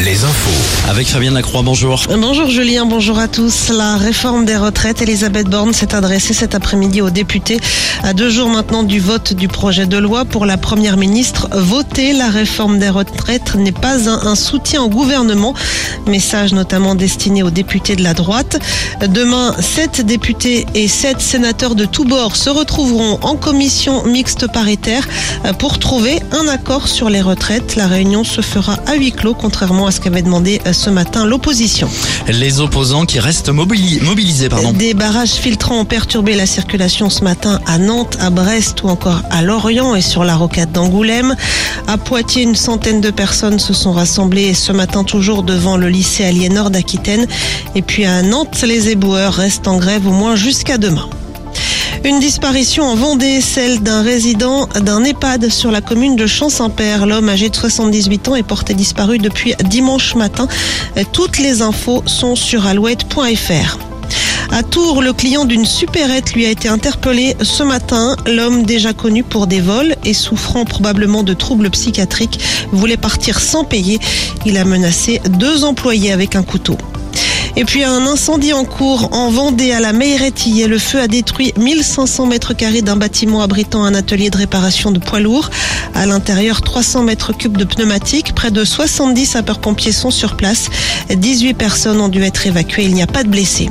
les infos. Avec Fabienne Lacroix, bonjour. Bonjour Julien, bonjour à tous. La réforme des retraites, Elisabeth Borne s'est adressée cet après-midi aux députés à deux jours maintenant du vote du projet de loi pour la première ministre. Voter la réforme des retraites n'est pas un, un soutien au gouvernement. Message notamment destiné aux députés de la droite. Demain, sept députés et sept sénateurs de tous bords se retrouveront en commission mixte paritaire pour trouver un accord sur les retraites. La réunion se fera à huis clos, contrairement à ce qu'avait demandé euh, ce matin l'opposition. Les opposants qui restent mobili- mobilisés, pardon. Des barrages filtrants ont perturbé la circulation ce matin à Nantes, à Brest ou encore à Lorient et sur la rocade d'Angoulême. À Poitiers, une centaine de personnes se sont rassemblées ce matin toujours devant le lycée Aliénor d'Aquitaine. Et puis à Nantes, les éboueurs restent en grève au moins jusqu'à demain. Une disparition en Vendée, celle d'un résident d'un EHPAD sur la commune de Champ-Saint-Père. L'homme âgé de 78 ans est porté disparu depuis dimanche matin. Toutes les infos sont sur alouette.fr. À Tours, le client d'une supérette lui a été interpellé ce matin. L'homme déjà connu pour des vols et souffrant probablement de troubles psychiatriques voulait partir sans payer. Il a menacé deux employés avec un couteau. Et puis un incendie en cours en Vendée à la Meirettille. Le feu a détruit 1500 mètres carrés d'un bâtiment abritant un atelier de réparation de poids lourds. À l'intérieur, 300 mètres cubes de pneumatiques. Près de 70 sapeurs-pompiers sont sur place. 18 personnes ont dû être évacuées. Il n'y a pas de blessés.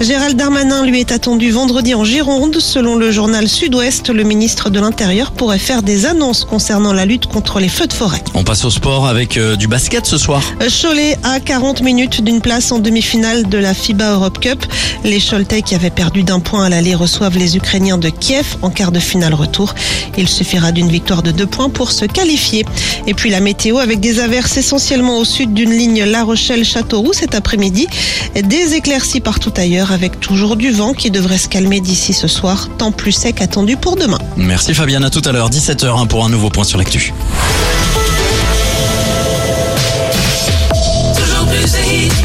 Gérald Darmanin lui est attendu vendredi en Gironde. Selon le journal Sud-Ouest, le ministre de l'Intérieur pourrait faire des annonces concernant la lutte contre les feux de forêt. On passe au sport avec euh, du basket ce soir. Cholet à 40 minutes d'une place en demi-finale de la FIBA Europe Cup. Les Choletais qui avaient perdu d'un point à l'aller reçoivent les Ukrainiens de Kiev en quart de finale retour. Il suffira d'une victoire de deux points pour se qualifier. Et puis la météo avec des averses essentiellement au sud d'une ligne La Rochelle-Châteauroux cet après-midi. Des éclaircies partout ailleurs avec toujours du vent qui devrait se calmer d'ici ce soir. Temps plus sec attendu pour demain. Merci Fabienne, à tout à l'heure, 17h hein, pour un nouveau point sur l'actu. Toujours plus hit